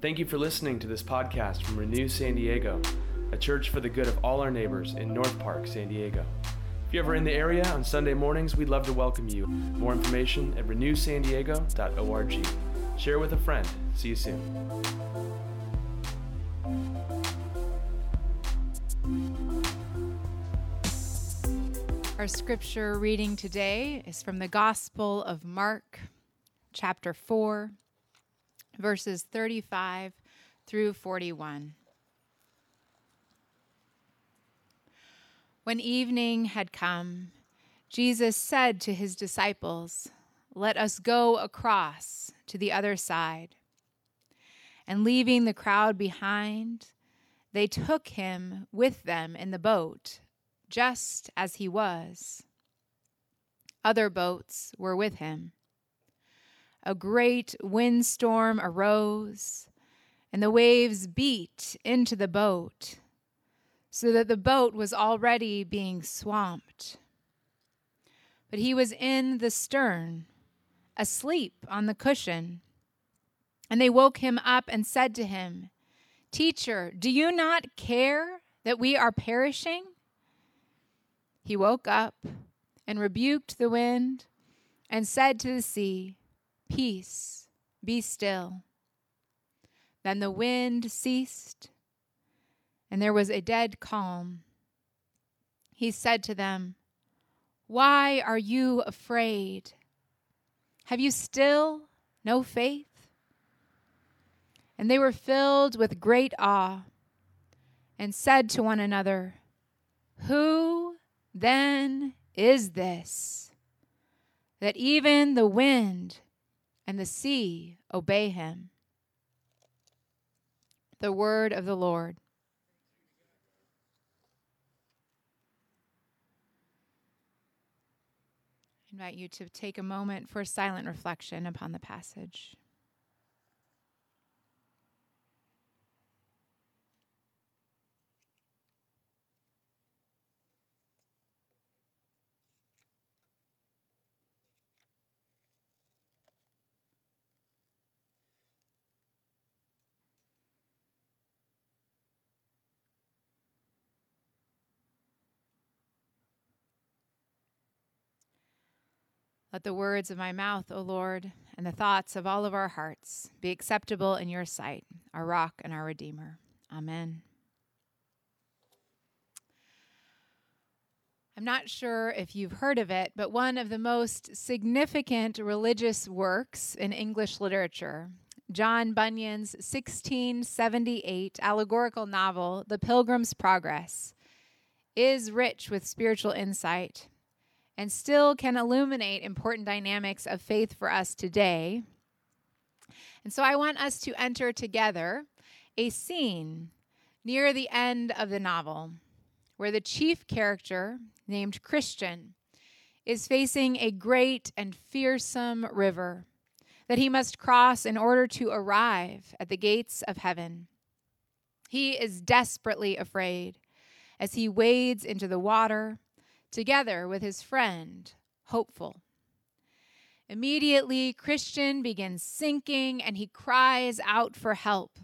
Thank you for listening to this podcast from Renew San Diego, a church for the good of all our neighbors in North Park, San Diego. If you're ever in the area on Sunday mornings, we'd love to welcome you. More information at renewsandiego.org. Share with a friend. See you soon. Our scripture reading today is from the Gospel of Mark, chapter 4, verses 35 through 41. When evening had come, Jesus said to his disciples, Let us go across to the other side. And leaving the crowd behind, they took him with them in the boat, just as he was. Other boats were with him. A great windstorm arose, and the waves beat into the boat so that the boat was already being swamped. But he was in the stern, asleep on the cushion. And they woke him up and said to him, Teacher, do you not care that we are perishing? He woke up and rebuked the wind and said to the sea, Peace, be still. Then the wind ceased and there was a dead calm. He said to them, Why are you afraid? Have you still no faith? And they were filled with great awe and said to one another, Who then is this that even the wind and the sea obey him? The word of the Lord. I invite you to take a moment for silent reflection upon the passage. Let the words of my mouth, O Lord, and the thoughts of all of our hearts be acceptable in your sight, our rock and our redeemer. Amen. I'm not sure if you've heard of it, but one of the most significant religious works in English literature, John Bunyan's 1678 allegorical novel, The Pilgrim's Progress, is rich with spiritual insight and still can illuminate important dynamics of faith for us today. And so I want us to enter together a scene near the end of the novel where the chief character, named Christian, is facing a great and fearsome river that he must cross in order to arrive at the gates of heaven. He is desperately afraid as he wades into the water together with his friend, Hopeful. Immediately, Christian begins sinking and he cries out for help.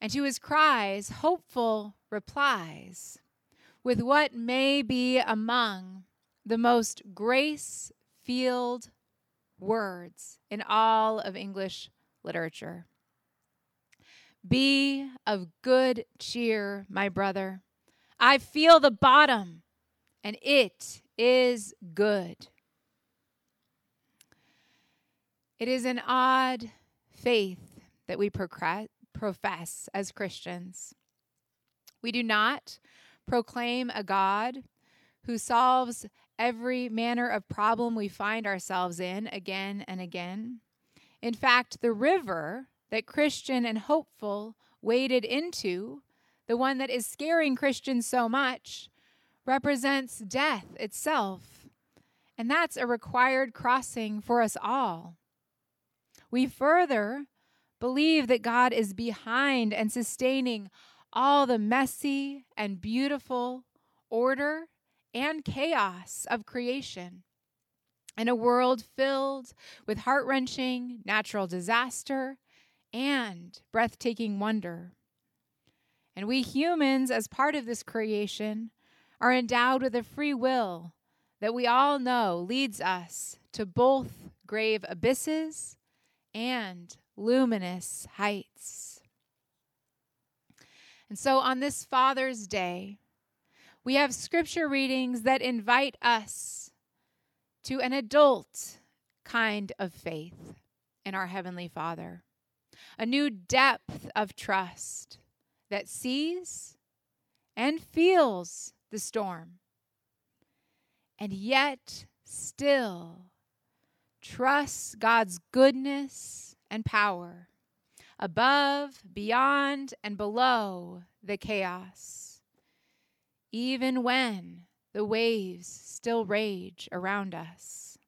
And to his cries, Hopeful replies with what may be among the most grace filled words in all of English literature. Be of good cheer, my brother. I feel the bottom and it is good. It is an odd faith that we profess as Christians. We do not proclaim a God who solves every manner of problem we find ourselves in again and again. In fact, the river that Christian and hopeful waded into, the one that is scaring Christians so much, represents death itself. And that's a required crossing for us all. We further believe that God is behind and sustaining all the messy and beautiful order and chaos of creation. In a world filled with heart wrenching natural disaster and breathtaking wonder. And we humans, as part of this creation, are endowed with a free will that we all know leads us to both grave abysses and luminous heights. And so on this Father's Day, we have scripture readings that invite us to an adult kind of faith in our Heavenly Father, a new depth of trust that sees and feels the storm, and yet still trust God's goodness and power above, beyond, and below the chaos, even when the waves still rage around us.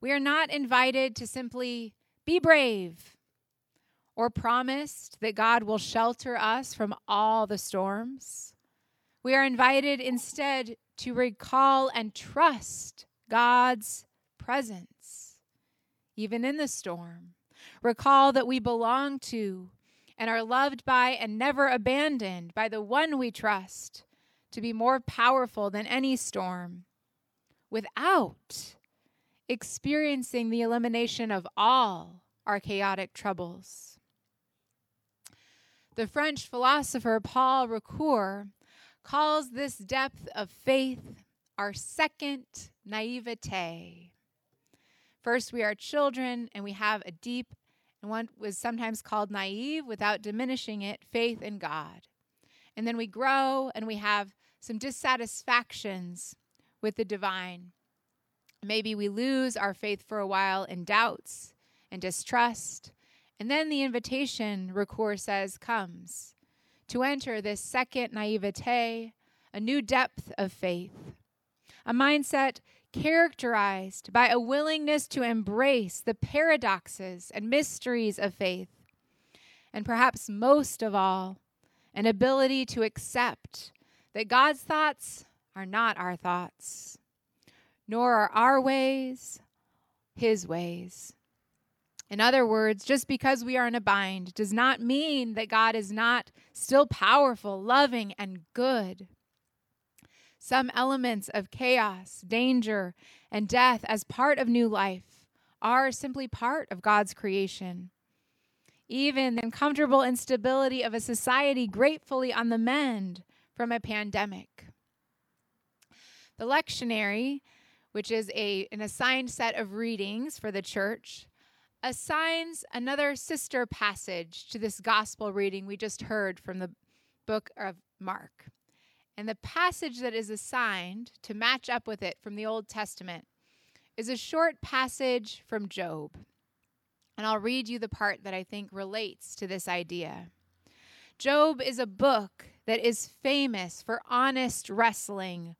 We are not invited to simply be brave or promised that God will shelter us from all the storms. We are invited instead to recall and trust God's presence, even in the storm. Recall that we belong to and are loved by and never abandoned by the one we trust to be more powerful than any storm without experiencing the elimination of all our chaotic troubles. The French philosopher Paul Ricoeur calls this depth of faith our second naivete. First, we are children and we have a deep and what was sometimes called naive without diminishing it faith in God. And then we grow and we have some dissatisfactions with the divine. Maybe we lose our faith for a while in doubts and distrust. And then the invitation, Ricoeur says, comes to enter this second naivete, a new depth of faith, a mindset characterized by a willingness to embrace the paradoxes and mysteries of faith, and perhaps most of all, an ability to accept that God's thoughts are not our thoughts, nor are our ways his ways. In other words, just because we are in a bind does not mean that God is not still powerful, loving, and good. Some elements of chaos, danger, and death as part of new life are simply part of God's creation. Even the uncomfortable instability of a society gratefully on the mend from a pandemic. The lectionary, which is a, an assigned set of readings for the church, assigns another sister passage to this gospel reading we just heard from the book of Mark. And the passage that is assigned to match up with it from the Old Testament is a short passage from Job. And I'll read you the part that I think relates to this idea. Job is a book that is famous for honest wrestling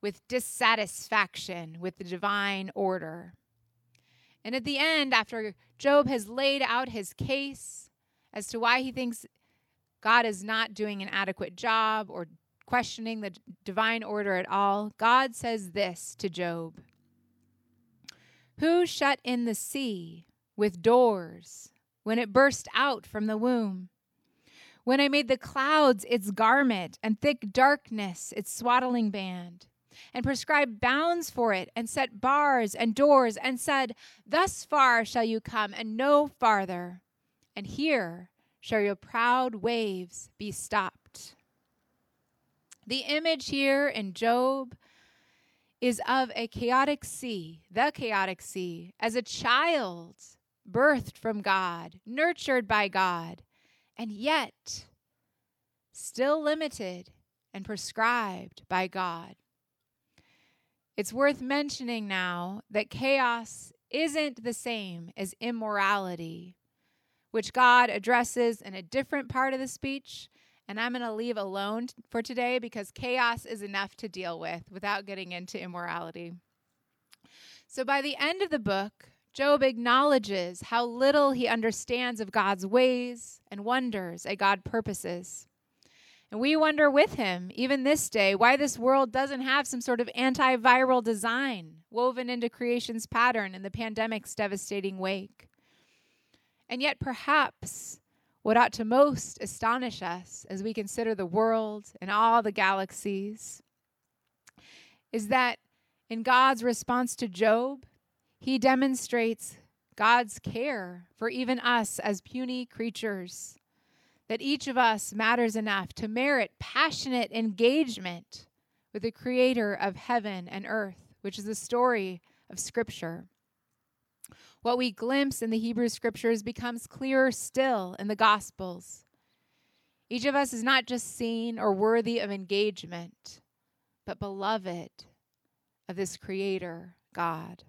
with dissatisfaction with the divine order. And at the end, after Job has laid out his case as to why he thinks God is not doing an adequate job or questioning the divine order at all, God says this to Job Who shut in the sea with doors when it burst out from the womb? When I made the clouds its garment and thick darkness its swaddling band, and prescribed bounds for it, and set bars and doors, and said, Thus far shall you come, and no farther, and here shall your proud waves be stopped. The image here in Job is of a chaotic sea, the chaotic sea, as a child birthed from God, nurtured by God, and yet still limited and prescribed by God. It's worth mentioning now that chaos isn't the same as immorality, which God addresses in a different part of the speech and I'm going to leave alone for today because chaos is enough to deal with without getting into immorality. So by the end of the book, Job acknowledges how little he understands of God's ways and wonders at God's purposes. And we wonder with him, even this day, why this world doesn't have some sort of antiviral design woven into creation's pattern in the pandemic's devastating wake. And yet, perhaps what ought to most astonish us as we consider the world and all the galaxies is that in God's response to Job, he demonstrates God's care for even us as puny creatures, that each of us matters enough to merit passionate engagement with the creator of heaven and earth, which is the story of Scripture. What we glimpse in the Hebrew Scriptures becomes clearer still in the Gospels. Each of us is not just seen or worthy of engagement, but beloved of this Creator, God.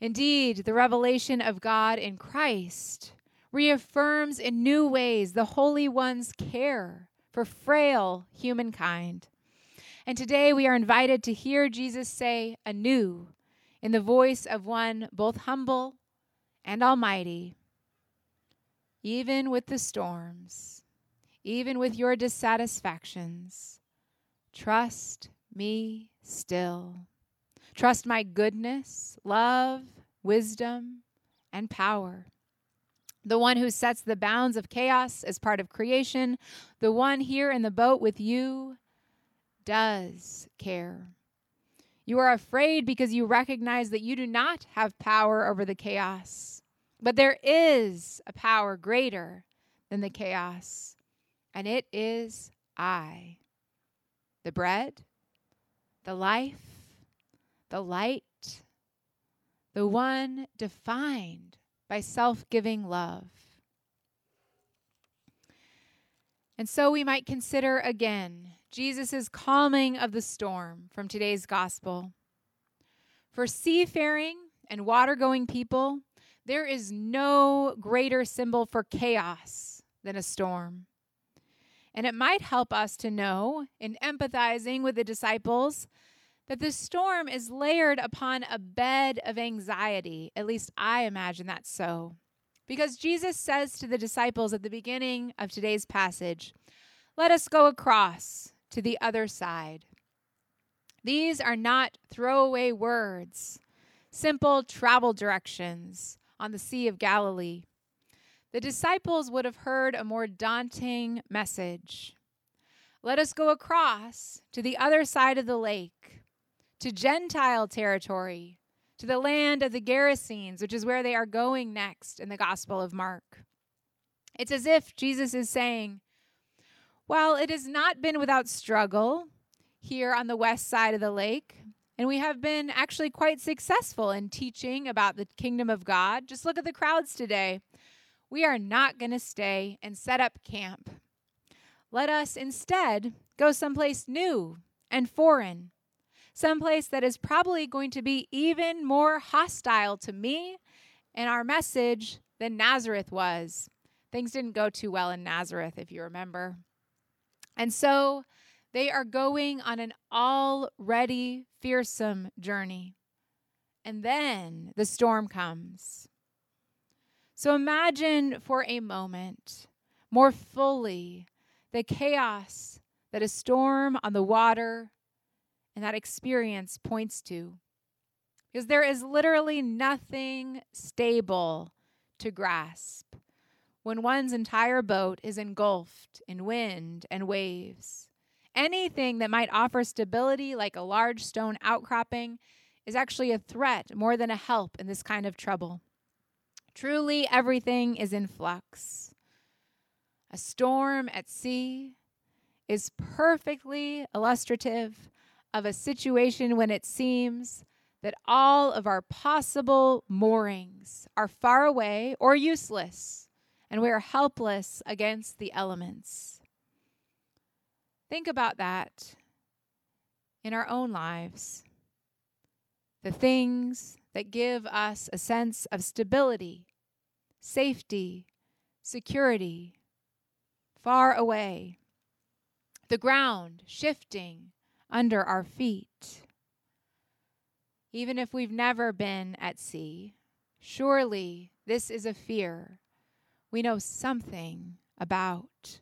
Indeed, the revelation of God in Christ reaffirms in new ways the Holy One's care for frail humankind. And today we are invited to hear Jesus say anew, in the voice of one both humble and almighty, even with the storms, even with your dissatisfactions, trust me still. Trust my goodness, love, wisdom, and power. The one who sets the bounds of chaos as part of creation, the one here in the boat with you, does care. You are afraid because you recognize that you do not have power over the chaos, but there is a power greater than the chaos, and it is I. The bread, the life, the light, the one defined by self giving love. And so we might consider again Jesus' calming of the storm from today's gospel. For seafaring and water-going people, there is no greater symbol for chaos than a storm. And it might help us to know, in empathizing with the disciples, that the storm is layered upon a bed of anxiety. At least I imagine that's so. Because Jesus says to the disciples at the beginning of today's passage, Let us go across to the other side. These are not throwaway words, simple travel directions on the Sea of Galilee. The disciples would have heard a more daunting message. Let us go across to the other side of the lake to Gentile territory, to the land of the Gerasenes, which is where they are going next in the Gospel of Mark. It's as if Jesus is saying, While it has not been without struggle here on the west side of the lake, and we have been actually quite successful in teaching about the kingdom of God. Just look at the crowds today. We are not going to stay and set up camp. Let us instead go someplace new and foreign someplace that is probably going to be even more hostile to me and our message than Nazareth was. Things didn't go too well in Nazareth, if you remember. And so they are going on an already fearsome journey. And then the storm comes. So imagine for a moment more fully the chaos that a storm on the water and that experience points to. Because there is literally nothing stable to grasp when one's entire boat is engulfed in wind and waves. Anything that might offer stability, like a large stone outcropping, is actually a threat more than a help in this kind of trouble. Truly, everything is in flux. A storm at sea is perfectly illustrative of a situation when it seems that all of our possible moorings are far away or useless, and we are helpless against the elements. Think about that in our own lives. The things that give us a sense of stability, safety, security, far away. The ground shifting under our feet. Even if we've never been at sea, surely this is a fear we know something about.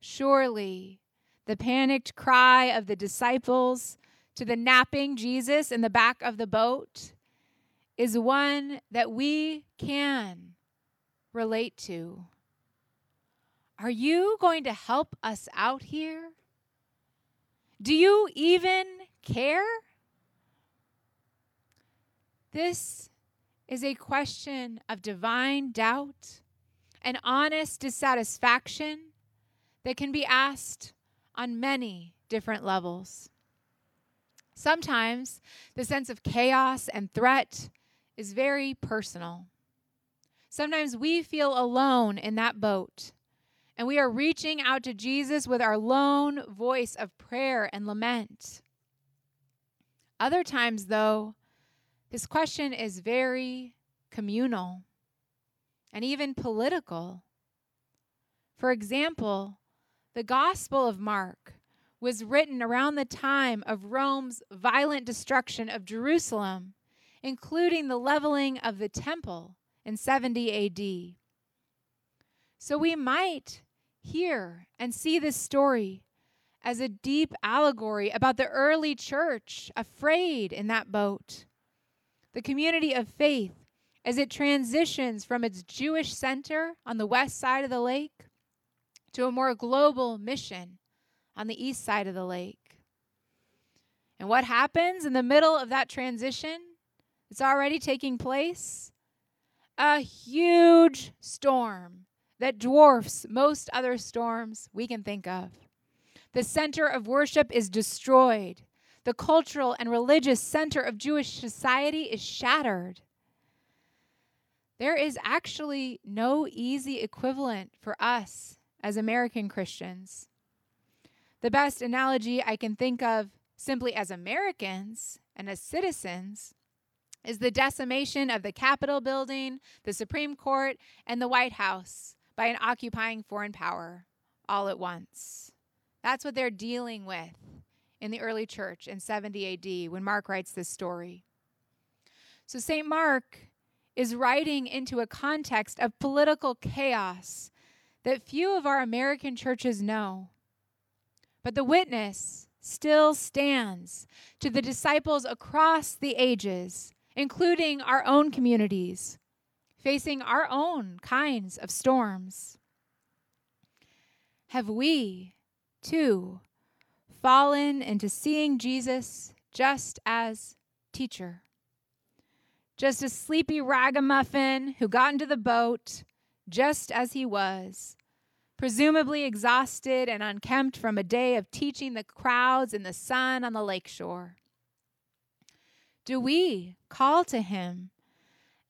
Surely the panicked cry of the disciples to the napping Jesus in the back of the boat is one that we can relate to. Are you going to help us out here? Do you even care? This is a question of divine doubt and honest dissatisfaction that can be asked on many different levels. Sometimes the sense of chaos and threat is very personal. Sometimes we feel alone in that boat, and we are reaching out to Jesus with our lone voice of prayer and lament. Other times, though, this question is very communal and even political. For example, the Gospel of Mark was written around the time of Rome's violent destruction of Jerusalem, including the leveling of the temple in 70 AD. So we might hear and see this story as a deep allegory about the early church afraid in that boat, the community of faith as it transitions from its Jewish center on the west side of the lake to a more global mission on the east side of the lake. And what happens in the middle of that transition? It's already taking place. A huge storm that dwarfs most other storms we can think of. The center of worship is destroyed. The cultural and religious center of Jewish society is shattered. There is actually no easy equivalent for us as American Christians. The best analogy I can think of simply as Americans and as citizens is the decimation of the Capitol building, the Supreme Court, and the White House by an occupying foreign power all at once. That's what they're dealing with in the early church in 70 AD when Mark writes this story. So, St. Mark is writing into a context of political chaos that few of our American churches know. But the witness still stands to the disciples across the ages, including our own communities, facing our own kinds of storms. Have we, too, fallen into seeing Jesus just as teacher? just a sleepy ragamuffin who got into the boat just as he was, presumably exhausted and unkempt from a day of teaching the crowds in the sun on the lakeshore. Do we call to him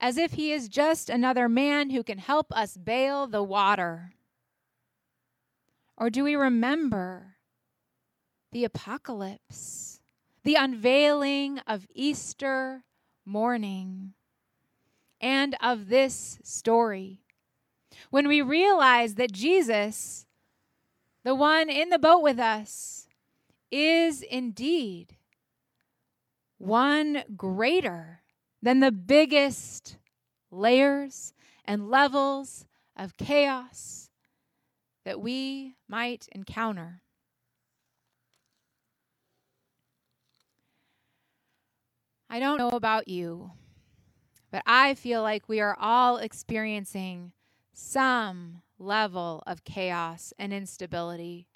as if he is just another man who can help us bail the water? Or do we remember the apocalypse, the unveiling of Easter morning and of this story. When we realize that Jesus, the one in the boat with us, is indeed one greater than the biggest layers and levels of chaos that we might encounter. I don't know about you, but I feel like we are all experiencing some level of chaos and instability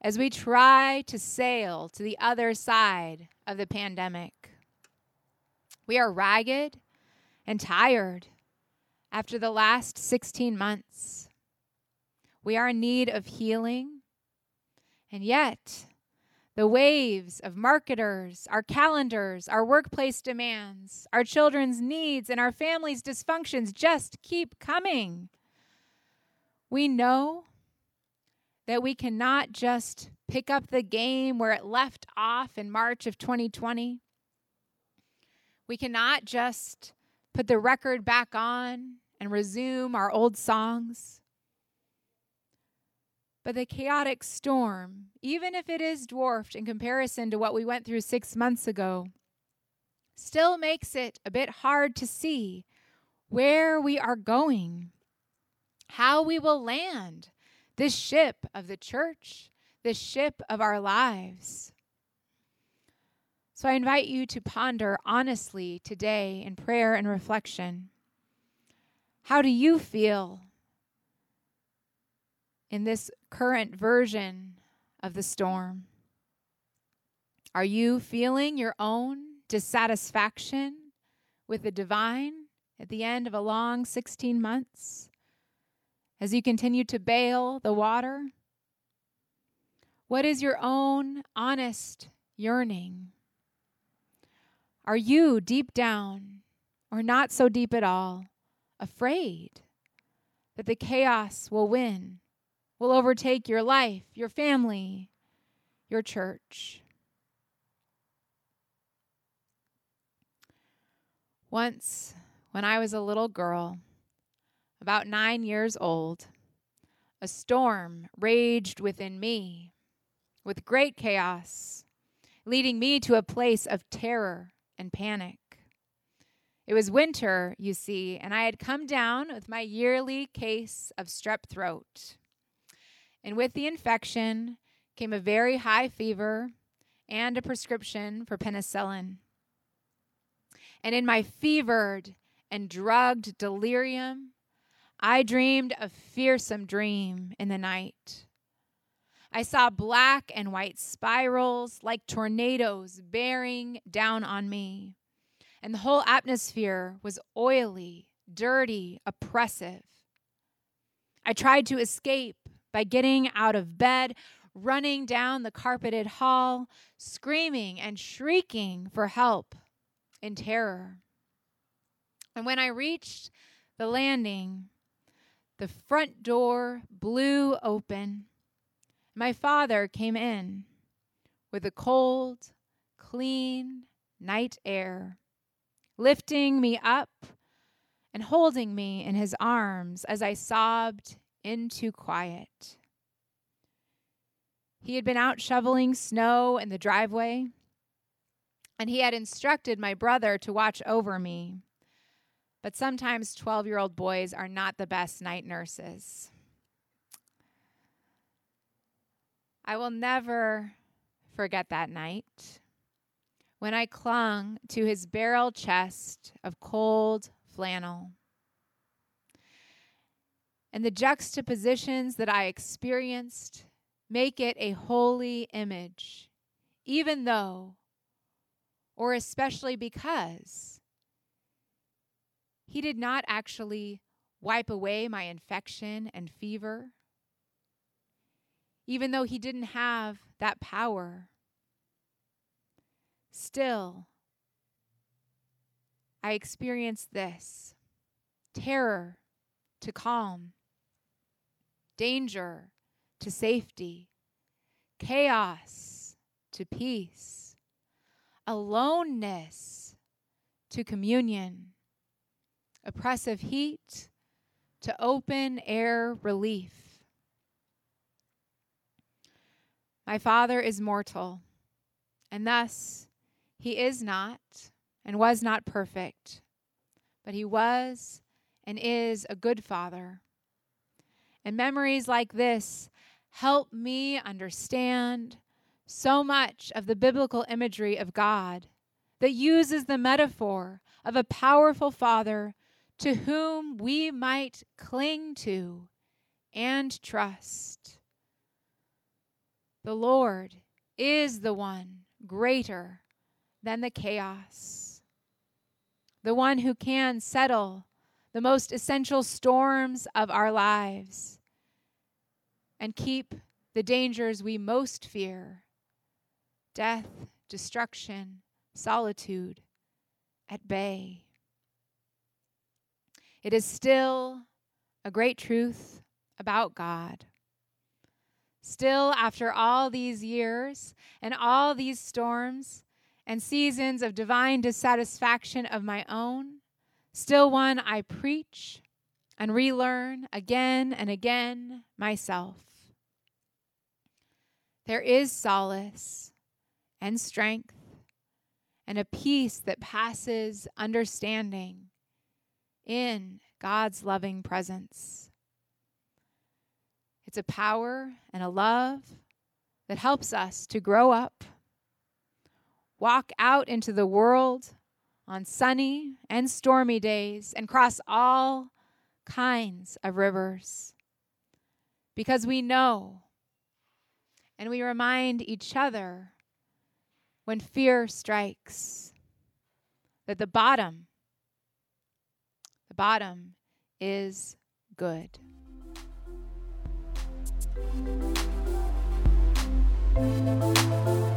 as we try to sail to the other side of the pandemic. We are ragged and tired after the last 16 months. We are in need of healing, and yet the waves of marketers, our calendars, our workplace demands, our children's needs, and our family's dysfunctions just keep coming. We know that we cannot just pick up the game where it left off in March of 2020. We cannot just put the record back on and resume our old songs. But the chaotic storm, even if it is dwarfed in comparison to what we went through six months ago, still makes it a bit hard to see where we are going, how we will land this ship of the church, this ship of our lives. So I invite you to ponder honestly today in prayer and reflection. How do you feel in this current version of the storm? Are you feeling your own dissatisfaction with the divine at the end of a long 16 months? As you continue to bail the water? What is your own honest yearning? Are you deep down, or not so deep at all, afraid that the chaos will win, will overtake your life, your family, your church? Once, when I was a little girl, about nine years old, a storm raged within me with great chaos, leading me to a place of terror and panic. It was winter, you see, and I had come down with my yearly case of strep throat. And with the infection came a very high fever and a prescription for penicillin. And in my fevered and drugged delirium, I dreamed a fearsome dream in the night. I saw black and white spirals like tornadoes bearing down on me, and the whole atmosphere was oily, dirty, oppressive. I tried to escape by getting out of bed, running down the carpeted hall, screaming and shrieking for help in terror. And when I reached the landing, the front door blew open. My father came in with the cold, clean night air, lifting me up and holding me in his arms as I sobbed into quiet. He had been out shoveling snow in the driveway, and he had instructed my brother to watch over me but sometimes 12 year old boys are not the best night nurses. I will never forget that night when I clung to his barrel chest of cold flannel. And the juxtapositions that I experienced make it a holy image, even though, or especially because, he did not actually wipe away my infection and fever, even though He didn't have that power. Still, I experienced this terror to calm, danger to safety, chaos to peace, aloneness to communion oppressive heat to open air relief. My Father is mortal, and thus he is not and was not perfect, but he was and is a good Father. And memories like this help me understand so much of the biblical imagery of God that uses the metaphor of a powerful Father to whom we might cling to and trust. The Lord is the one greater than the chaos, the one who can settle the most essential storms of our lives and keep the dangers we most fear death, destruction, solitude at bay. It is still a great truth about God. Still, after all these years and all these storms and seasons of divine dissatisfaction of my own, still one I preach and relearn again and again myself. There is solace and strength and a peace that passes understanding in God's loving presence. It's a power and a love that helps us to grow up, walk out into the world on sunny and stormy days and cross all kinds of rivers. Because we know and we remind each other when fear strikes that the bottom, the bottom is good. Thank you.